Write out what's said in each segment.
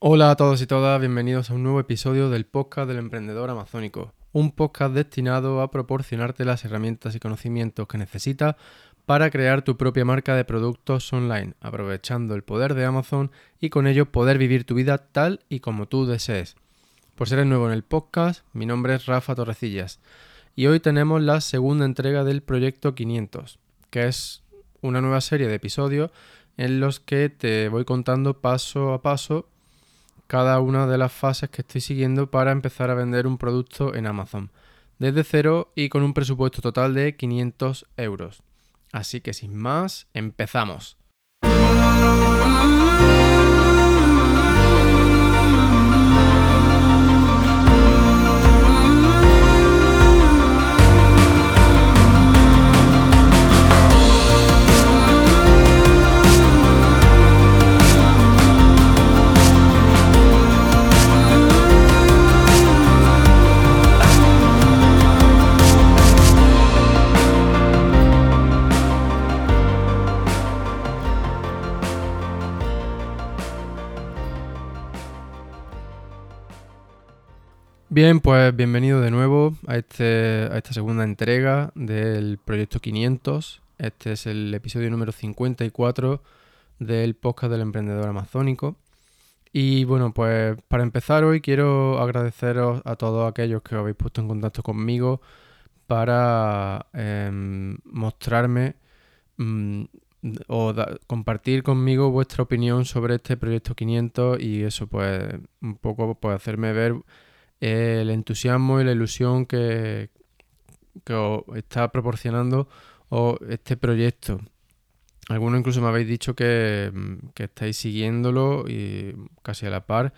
Hola a todos y todas, bienvenidos a un nuevo episodio del podcast del emprendedor amazónico, un podcast destinado a proporcionarte las herramientas y conocimientos que necesitas para crear tu propia marca de productos online, aprovechando el poder de Amazon y con ello poder vivir tu vida tal y como tú desees. Por ser nuevo en el podcast, mi nombre es Rafa Torrecillas y hoy tenemos la segunda entrega del proyecto 500, que es una nueva serie de episodios en los que te voy contando paso a paso cada una de las fases que estoy siguiendo para empezar a vender un producto en Amazon, desde cero y con un presupuesto total de 500 euros. Así que sin más, empezamos. Bien, pues bienvenido de nuevo a, este, a esta segunda entrega del proyecto 500. Este es el episodio número 54 del podcast del emprendedor amazónico. Y bueno, pues para empezar hoy quiero agradeceros a todos aquellos que os habéis puesto en contacto conmigo para em, mostrarme mm, o compartir conmigo vuestra opinión sobre este proyecto 500 y eso pues un poco pues hacerme ver el entusiasmo y la ilusión que, que os está proporcionando este proyecto. Algunos incluso me habéis dicho que, que, estáis siguiéndolo y casi a la par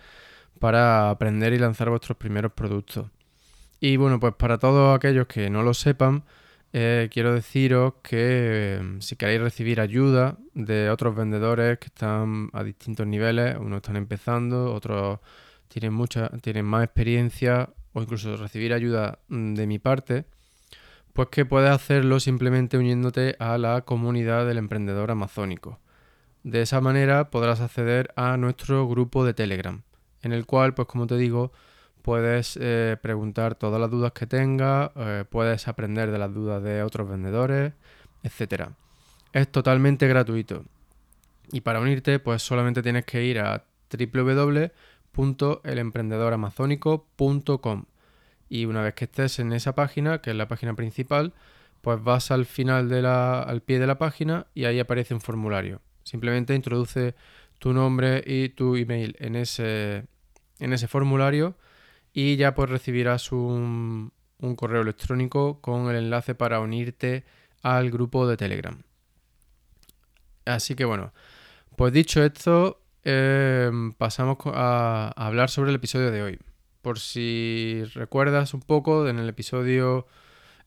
para aprender y lanzar vuestros primeros productos. Y bueno, pues para todos aquellos que no lo sepan, eh, quiero deciros que si queréis recibir ayuda de otros vendedores que están a distintos niveles, unos están empezando, otros tienen, mucha, tienen más experiencia o incluso recibir ayuda mm, de mi parte, pues que puedes hacerlo simplemente uniéndote a la comunidad del emprendedor amazónico. De esa manera podrás acceder a nuestro grupo de Telegram, en el cual, pues como te digo, puedes eh, preguntar todas las dudas que tengas, eh, puedes aprender de las dudas de otros vendedores, etc. Es totalmente gratuito. Y para unirte, pues solamente tienes que ir a www www.elemprendedoramazónico.com y una vez que estés en esa página, que es la página principal, pues vas al final de la, al pie de la página y ahí aparece un formulario. Simplemente introduce tu nombre y tu email en ese, en ese formulario y ya pues recibirás un, un correo electrónico con el enlace para unirte al grupo de Telegram. Así que bueno, pues dicho esto, Em, pasamos a, hablar sobre el episodio de hoy. Por si recuerdas un poco, en el episodio,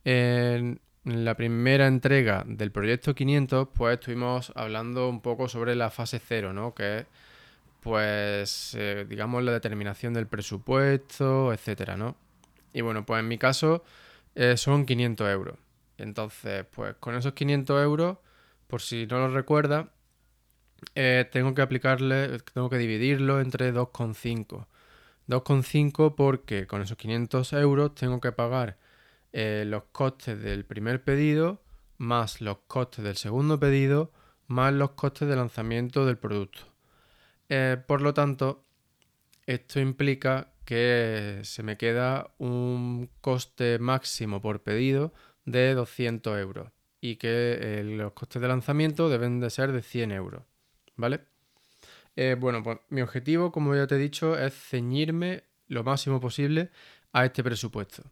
en la primera entrega del proyecto 500, pues estuvimos hablando un poco sobre la fase cero, ¿no? Que es, pues, eh, digamos, la determinación del presupuesto, etcétera, ¿no? Y bueno, pues en mi caso eh, son 500 euros. Entonces, pues con esos 500 euros, por si no lo recuerdas, eh, tengo que aplicarle, tengo que dividirlo entre 2,5. 2,5 porque con esos 500 euros tengo que pagar eh, los costes del primer pedido, más los costes del segundo pedido, más los costes de lanzamiento del producto. Eh, por lo tanto, esto implica que se me queda un coste máximo por pedido de 200 euros y que los costes de lanzamiento deben de ser de 100 euros. ¿Vale? Eh, bueno, pues mi objetivo, como ya te he dicho, es ceñirme lo máximo posible a este presupuesto.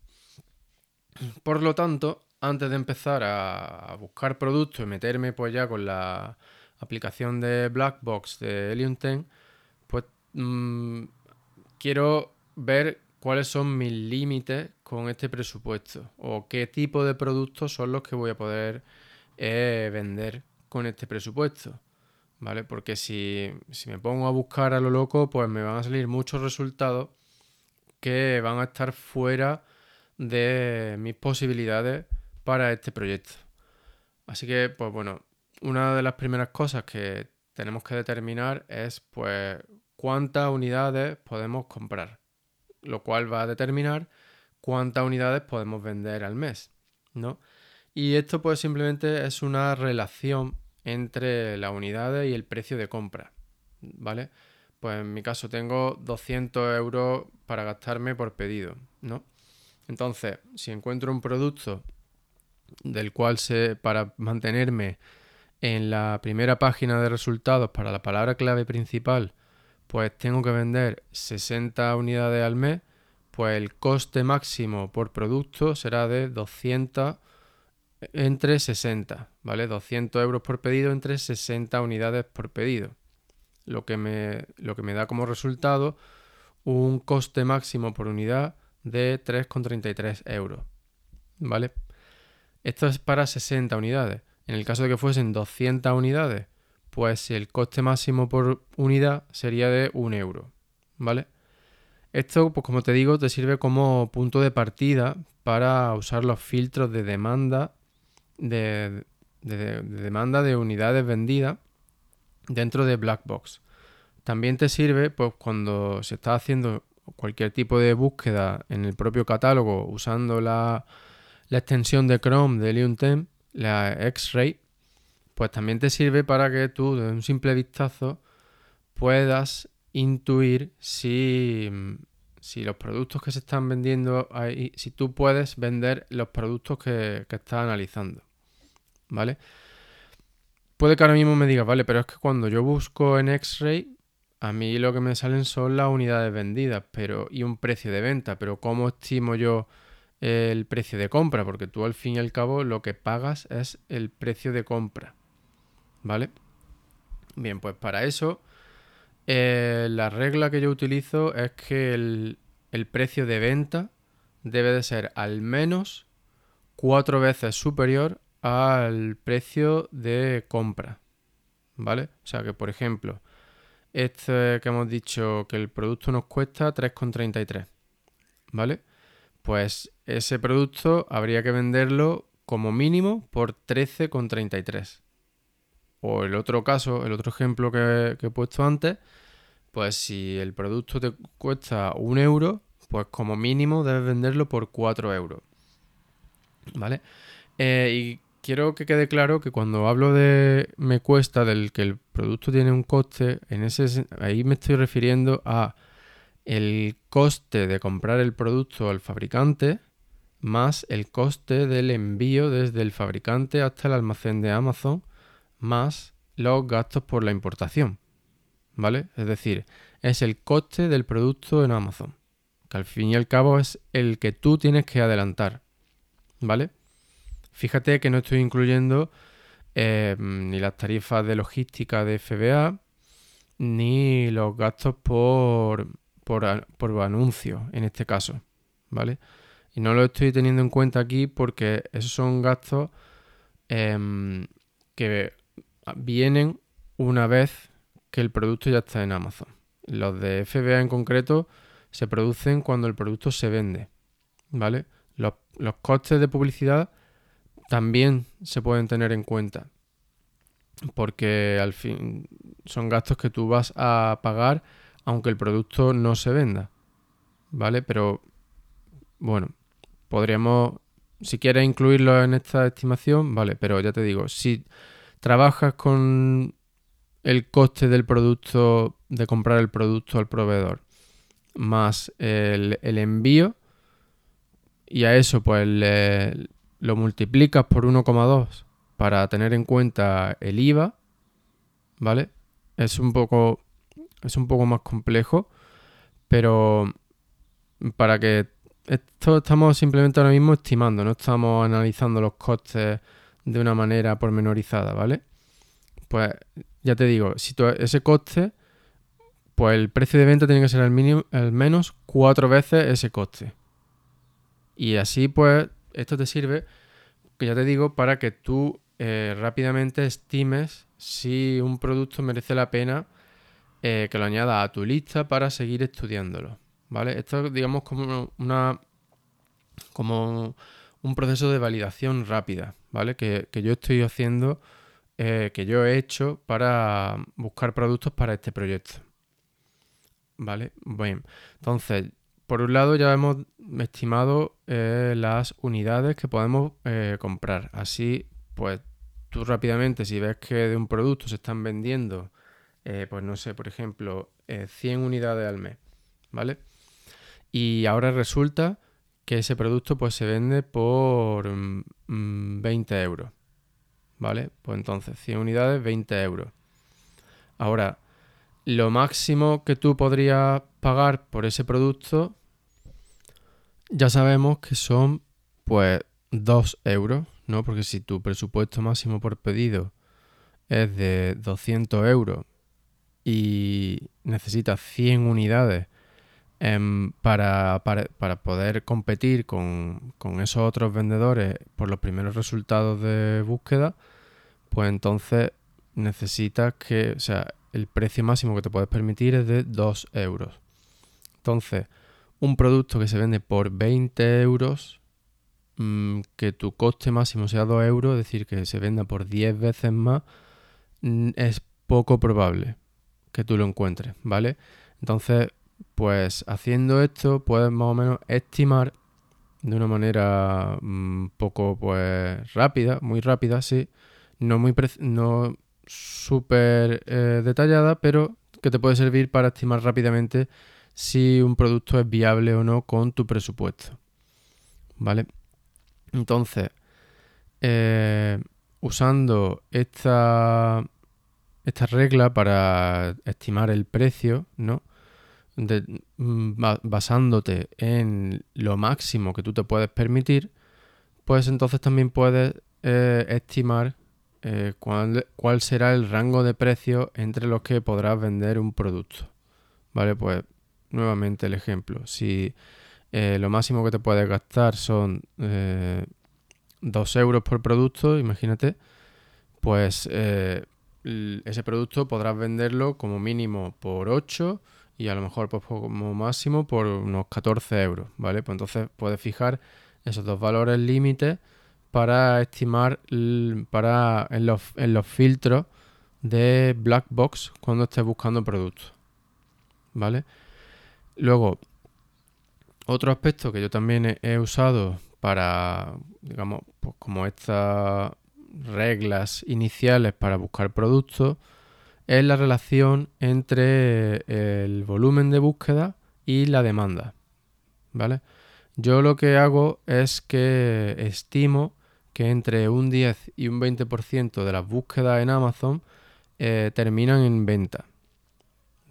Por lo tanto, antes de empezar a buscar productos y meterme pues ya con la aplicación de Blackbox de Helium 10, pues mm, quiero ver cuáles son mis límites con este presupuesto o qué tipo de productos son los que voy a poder eh, vender con este presupuesto. ¿Vale? Porque si, me pongo a buscar a lo loco, pues me van a salir muchos resultados que van a estar fuera de mis posibilidades para este proyecto. Así que, pues bueno, una de las primeras cosas que tenemos que determinar es, pues, cuántas unidades podemos comprar, lo cual va a determinar cuántas unidades podemos vender al mes, ¿no? Y esto pues simplemente es una relación entre las unidades y el precio de compra, ¿vale? Pues en mi caso tengo 200 euros para gastarme por pedido, ¿no? Entonces, si encuentro un producto del cual se, para mantenerme en la primera página de resultados para la palabra clave principal, pues tengo que vender 60 unidades al mes, pues el coste máximo por producto será de 200 entre 60, ¿vale? 200 euros por pedido entre 60 unidades por pedido. Lo que me, lo que me da como resultado un coste máximo por unidad de 3,33 euros, ¿vale? Esto es para 60 unidades. En el caso de que fuesen 200 unidades, pues el coste máximo por unidad sería de 1 euro, ¿vale? Esto, pues como te digo, te sirve como punto de partida para usar los filtros de demanda de, demanda de unidades vendidas dentro de Blackbox. También te sirve pues, cuando se está haciendo cualquier tipo de búsqueda en el propio catálogo usando la, la extensión de Chrome de Liuntem la X-Ray, pues también te sirve para que tú de un simple vistazo puedas intuir si, si los productos que se están vendiendo ahí, si tú puedes vender los productos que, que estás analizando. ¿Vale? Puede que ahora mismo me digas, vale, pero es que cuando yo busco en X-Ray, a mí lo que me salen son las unidades vendidas pero, y un precio de venta, pero ¿cómo estimo yo el precio de compra, porque tú al fin y al cabo lo que pagas es el precio de compra. ¿Vale? Bien, pues para eso eh, la regla que yo utilizo es que el, el precio de venta debe de ser al menos cuatro veces superior al precio de compra. ¿Vale? O sea que, por ejemplo, este que hemos dicho que el producto nos cuesta 3,33. ¿Vale? pues ese producto habría que venderlo como mínimo por 13,33. O el otro caso, el otro ejemplo que, he puesto antes, pues si el producto te cuesta un euro, pues como mínimo debes venderlo por 4 euros. ¿Vale? Eh, quiero que quede claro que cuando hablo de me cuesta, del que el producto tiene un coste, en ese, ahí me estoy refiriendo a el coste de comprar el producto al fabricante más el coste del envío desde el fabricante hasta el almacén de Amazon más los gastos por la importación. ¿Vale? Es decir, es el coste del producto en Amazon, que al fin y al cabo es el que tú tienes que adelantar. ¿Vale? Fíjate que no estoy incluyendo eh, ni las tarifas de logística de FBA, ni los gastos por por, anuncio en este caso, ¿vale? Y no lo estoy teniendo en cuenta aquí porque esos son gastos em, que vienen una vez que el producto ya está en Amazon. Los de FBA en concreto se producen cuando el producto se vende, ¿vale? Los, los costes de publicidad también se pueden tener en cuenta porque al fin son gastos que tú vas a pagar aunque el producto no se venda. ¿Vale? Pero bueno, podríamos, si quieres incluirlo en esta estimación, vale, pero ya te digo, si trabajas con el coste del producto, de comprar el producto al proveedor, más el, envío, y a eso pues lo multiplicas por 1,2 para tener en cuenta el IVA, ¿vale? Es un poco es un poco más complejo, pero para que esto estamos simplemente ahora mismo estimando, no estamos analizando los costes de una manera pormenorizada, ¿vale? Pues ya te digo, si ese coste, pues el precio de venta tiene que ser al, mínimo, al menos cuatro veces ese coste. Y así pues esto te sirve, que ya te digo, para que tú eh, rápidamente estimes si un producto merece la pena eh, que lo añadas a tu lista para seguir estudiándolo. ¿Vale? Esto digamos como una como un proceso de validación rápida, ¿vale? Que, yo estoy haciendo, eh, que yo he hecho para buscar productos para este proyecto. ¿Vale? Bien. Entonces, por un lado ya hemos estimado eh, las unidades que podemos eh, comprar. Así, pues tú rápidamente, si ves que de un producto se están vendiendo, eh, pues no sé, por ejemplo, 100 unidades al mes, ¿vale? Y ahora resulta que ese producto pues se vende por 20 mm, euros, ¿vale? Pues entonces 100 unidades, 20 euros. Ahora, lo máximo que tú podrías pagar por ese producto, ya sabemos que son pues 2 euros, ¿no? Porque si tu presupuesto máximo por pedido es de 200 euros y necesitas 100 unidades em, para, poder competir con, con, esos otros vendedores por los primeros resultados de búsqueda, pues entonces necesitas que, o sea, el precio máximo que te puedes permitir es de 2 euros. Entonces, un producto que se vende por 20 euros, mm, que tu coste máximo sea 2 euros, es decir, que se venda por 10 veces más, mm, es poco probable que tú lo encuentres, ¿vale? Entonces, pues haciendo esto, puedes más o menos estimar de una manera mm, poco pues rápida, muy rápida, sí, no muy no súper eh, detallada, pero que te puede servir para estimar rápidamente si un producto es viable o no con tu presupuesto. ¿Vale? Entonces, eh, usando esta, esta regla para estimar el precio, ¿no? Mm, basándote en lo máximo que tú te puedes permitir, pues entonces también puedes eh, estimar eh, cuál, será el rango de precio entre los que podrás vender un producto. Vale, pues nuevamente el ejemplo. Si eh, lo máximo que te puedes gastar son 2 eh, euros por producto, imagínate, pues ese producto podrás venderlo como mínimo por 8 y a lo mejor pues, como máximo por unos 14 euros, ¿vale? Pues entonces puedes fijar esos dos valores límites para estimar para en los, en los filtros de black box cuando estés buscando productos. ¿Vale? Luego, otro aspecto que yo también he, usado para, digamos, pues como estas reglas iniciales para buscar productos, es la relación entre el volumen de búsqueda y la demanda. ¿Vale? Yo lo que hago es que estimo que entre un 10 y un 20% de las búsquedas en Amazon eh, terminan en venta.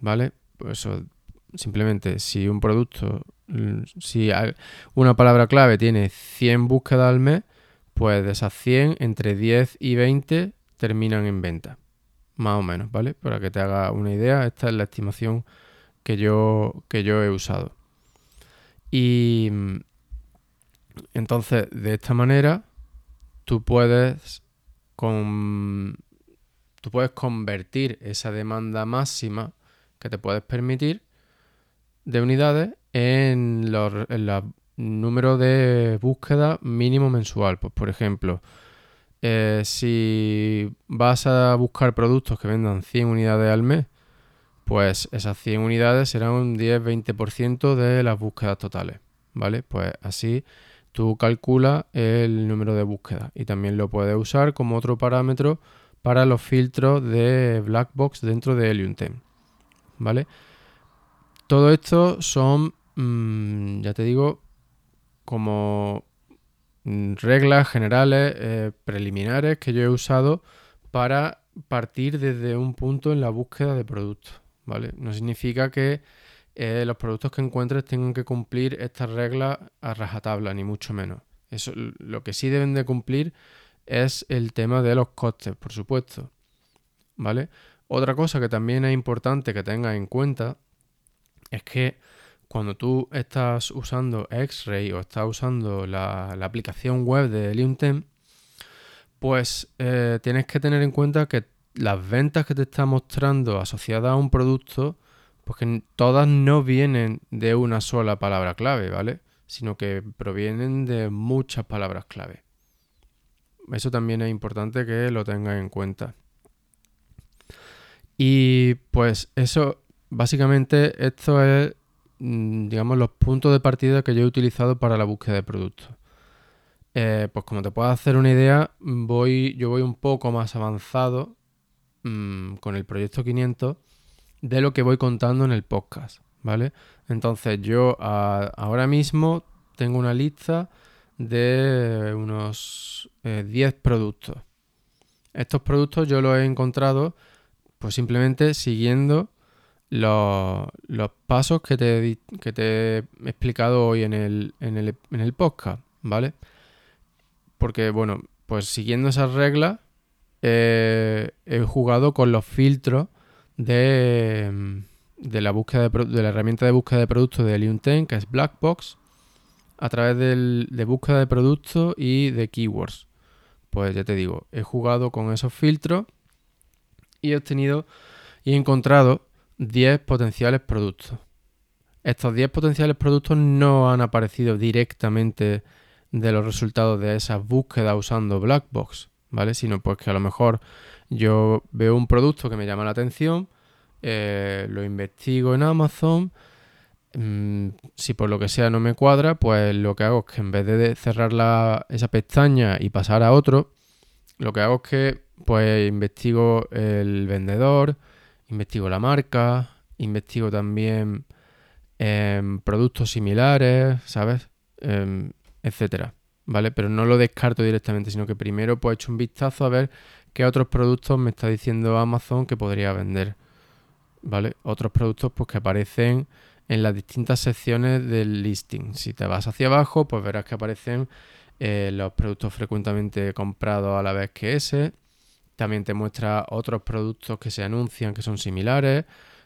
¿Vale? Pues eso, simplemente si un producto, mm, si una palabra clave tiene 100 búsquedas al mes, pues de esas 100, entre 10 y 20 terminan en venta. Más o menos, ¿vale? Para que te haga una idea, esta es la estimación que yo, que yo he usado. Y mm, entonces, de esta manera, tú puedes, con, tú puedes convertir esa demanda máxima que te puedes permitir de unidades en los número de búsqueda mínimo mensual. Pues, por ejemplo, eh, si vas a buscar productos que vendan 100 unidades al mes, pues esas 100 unidades serán un 10-20% de las búsquedas totales. ¿Vale? Pues así tú calculas el número de búsqueda y también lo puedes usar como otro parámetro para los filtros de black box dentro de Helium 10. ¿Vale? Todo esto son, mm, ya te digo, como mm, reglas generales eh, preliminares que yo he usado para partir desde un punto en la búsqueda de productos. ¿Vale? No significa que eh, los productos que encuentres tengan que cumplir estas reglas a rajatabla, ni mucho menos. Eso, lo que sí deben de cumplir es el tema de los costes, por supuesto. ¿Vale? Otra cosa que también es importante que tengas en cuenta es que cuando tú estás usando X-Ray o estás usando la, aplicación web de Liumtem, pues eh, tienes que tener en cuenta que las ventas que te está mostrando asociadas a un producto porque todas no vienen de una sola palabra clave, ¿vale? Sino que provienen de muchas palabras clave. Eso también es importante que lo tengas en cuenta. Y pues eso básicamente esto es, mm, digamos, los puntos de partida que yo he utilizado para la búsqueda de productos. Eh, pues como te puedes hacer una idea, voy, yo voy un poco más avanzado mm, con el proyecto 500 de lo que voy contando en el podcast, ¿vale? Entonces yo ahora mismo tengo una lista de unos 10 eh, productos. Estos productos yo los he encontrado pues simplemente siguiendo los, pasos que te, que te, he explicado hoy en el, en el, en el podcast, ¿vale? porque, bueno, pues siguiendo esas reglas, eh, he jugado con los filtros de, de la búsqueda de, la herramienta de búsqueda de productos de 10, que es Blackbox, a través de búsqueda de productos y de keywords. Pues ya te digo, he jugado con esos filtros y he obtenido y he encontrado 10 potenciales productos. Estos 10 potenciales productos no han aparecido directamente de los resultados de esas búsquedas usando Blackbox, ¿vale? Sino pues que a lo mejor yo veo un producto que me llama la atención, eh, lo investigo en Amazon, mm, si por lo que sea no me cuadra, pues lo que hago es que en vez de cerrar la, esa pestaña y pasar a otro, lo que hago es que pues investigo el vendedor, investigo la marca, investigo también em, productos similares, ¿sabes? Em, etcétera, ¿vale? Pero no lo descarto directamente, sino que primero pues he hecho un vistazo a ver qué otros productos me está diciendo Amazon que podría vender, ¿vale? Otros productos pues que aparecen en las distintas secciones del listing. Si te vas hacia abajo, pues verás que aparecen eh, los productos frecuentemente comprados a la vez que ese. También te muestra otros productos que se anuncian que son similares,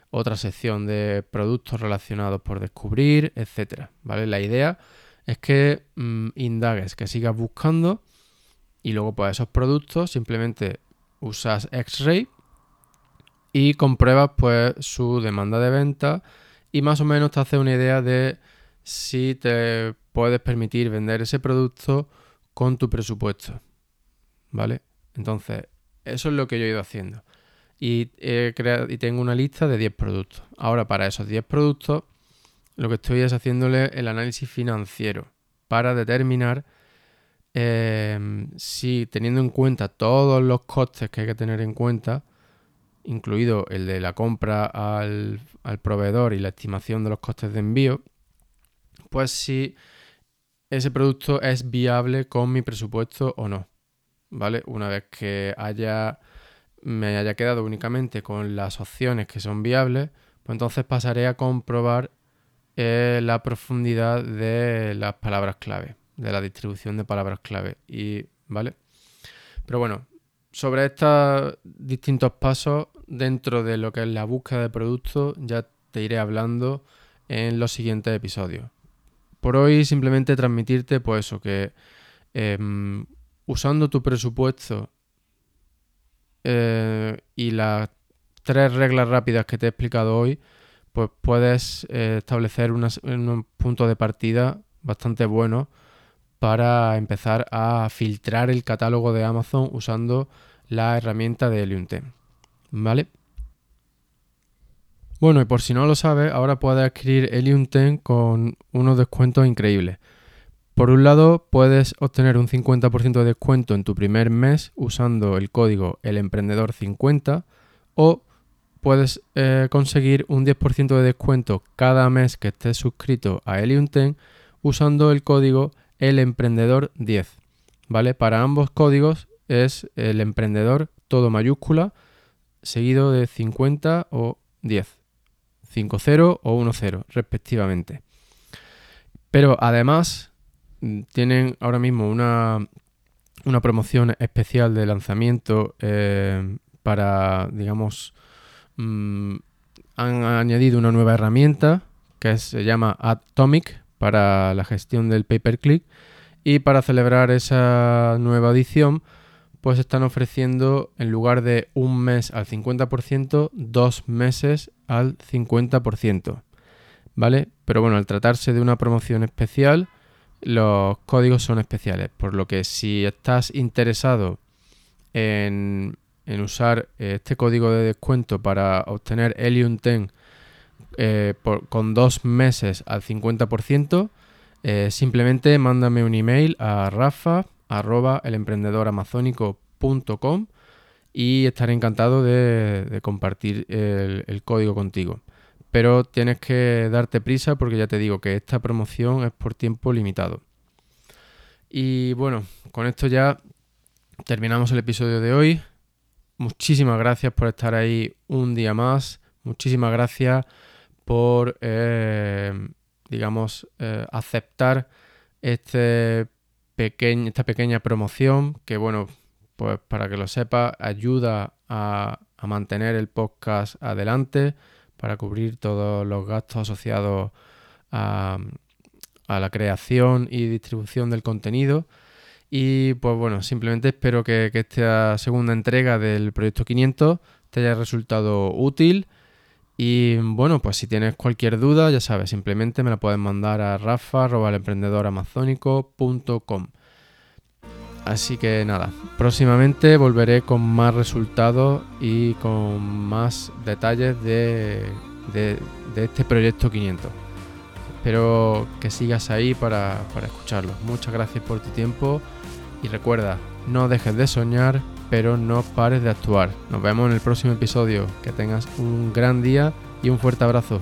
otra sección de productos relacionados por descubrir, etcétera, ¿vale? La idea es que mm, indagues, que sigas buscando y luego pues esos productos simplemente usas X-Ray y compruebas pues su demanda de venta y más o menos te hace una idea de si te puedes permitir vender ese producto con tu presupuesto. ¿Vale? Entonces, eso es lo que yo he ido haciendo. Y, he creado, y tengo una lista de 10 productos. Ahora, para esos 10 productos, lo que estoy es haciéndole el análisis financiero para determinar em, si teniendo en cuenta todos los costes que hay que tener en cuenta, incluido el de la compra al, proveedor y la estimación de los costes de envío, pues si ese producto es viable con mi presupuesto o no. ¿Vale? Una vez que haya me haya quedado únicamente con las opciones que son viables, pues entonces pasaré a comprobar la profundidad de las palabras clave, de la distribución de palabras clave. Y, ¿vale? Pero bueno, sobre estos distintos pasos dentro de lo que es la búsqueda de productos ya te iré hablando en los siguientes episodios. Por hoy simplemente transmitirte pues eso, que em, usando tu presupuesto eh, y las tres reglas rápidas que te he explicado hoy, pues puedes eh, establecer un punto de partida bastante bueno para empezar a filtrar el catálogo de Amazon usando la herramienta de Helium 10. ¿Vale? Bueno, y por si no lo sabes, ahora puedes adquirir Helium 10 con unos descuentos increíbles. Por un lado, puedes obtener un 50% de descuento en tu primer mes usando el código ELEMPRENDEDOR50 o puedes eh, conseguir un 10% de descuento cada mes que estés suscrito a 10 usando el código El Emprendedor 10. ¿Vale? Para ambos códigos es el emprendedor todo mayúscula seguido de 50 o 10. 5-0 o 1-0 respectivamente. Pero además tienen ahora mismo una, una promoción especial de lanzamiento eh, para, digamos, Mm, han añadido una nueva herramienta que se llama Atomic para la gestión del pay-per-click y para celebrar esa nueva edición pues están ofreciendo en lugar de un mes al 50%, dos meses al 50%. ¿Vale? Pero bueno, al tratarse de una promoción especial, los códigos son especiales, por lo que si estás interesado en en usar este código de descuento para obtener Helium 10 eh, con dos meses al 50%, eh, simplemente mándame un email a rafa arroba y estaré encantado de, compartir el, código contigo. Pero tienes que darte prisa porque ya te digo que esta promoción es por tiempo limitado. Y bueno, con esto ya terminamos el episodio de hoy. Muchísimas gracias por estar ahí un día más. Muchísimas gracias por, eh, digamos, eh, aceptar este esta pequeña promoción que, bueno, pues para que lo sepa, ayuda a, mantener el podcast adelante, para cubrir todos los gastos asociados a, la creación y distribución del contenido. Y pues bueno, simplemente espero que, esta segunda entrega del proyecto 500 te haya resultado útil y bueno, pues si tienes cualquier duda, ya sabes, simplemente me la puedes mandar a rafa.emprendedoramazónico.com. Así que nada, próximamente volveré con más resultados y con más detalles de, este proyecto 500. Espero que sigas ahí para, para escucharlo. Muchas gracias por tu tiempo y recuerda, no dejes de soñar pero no pares de actuar. Nos vemos en el próximo episodio. Que tengas un gran día y un fuerte abrazo.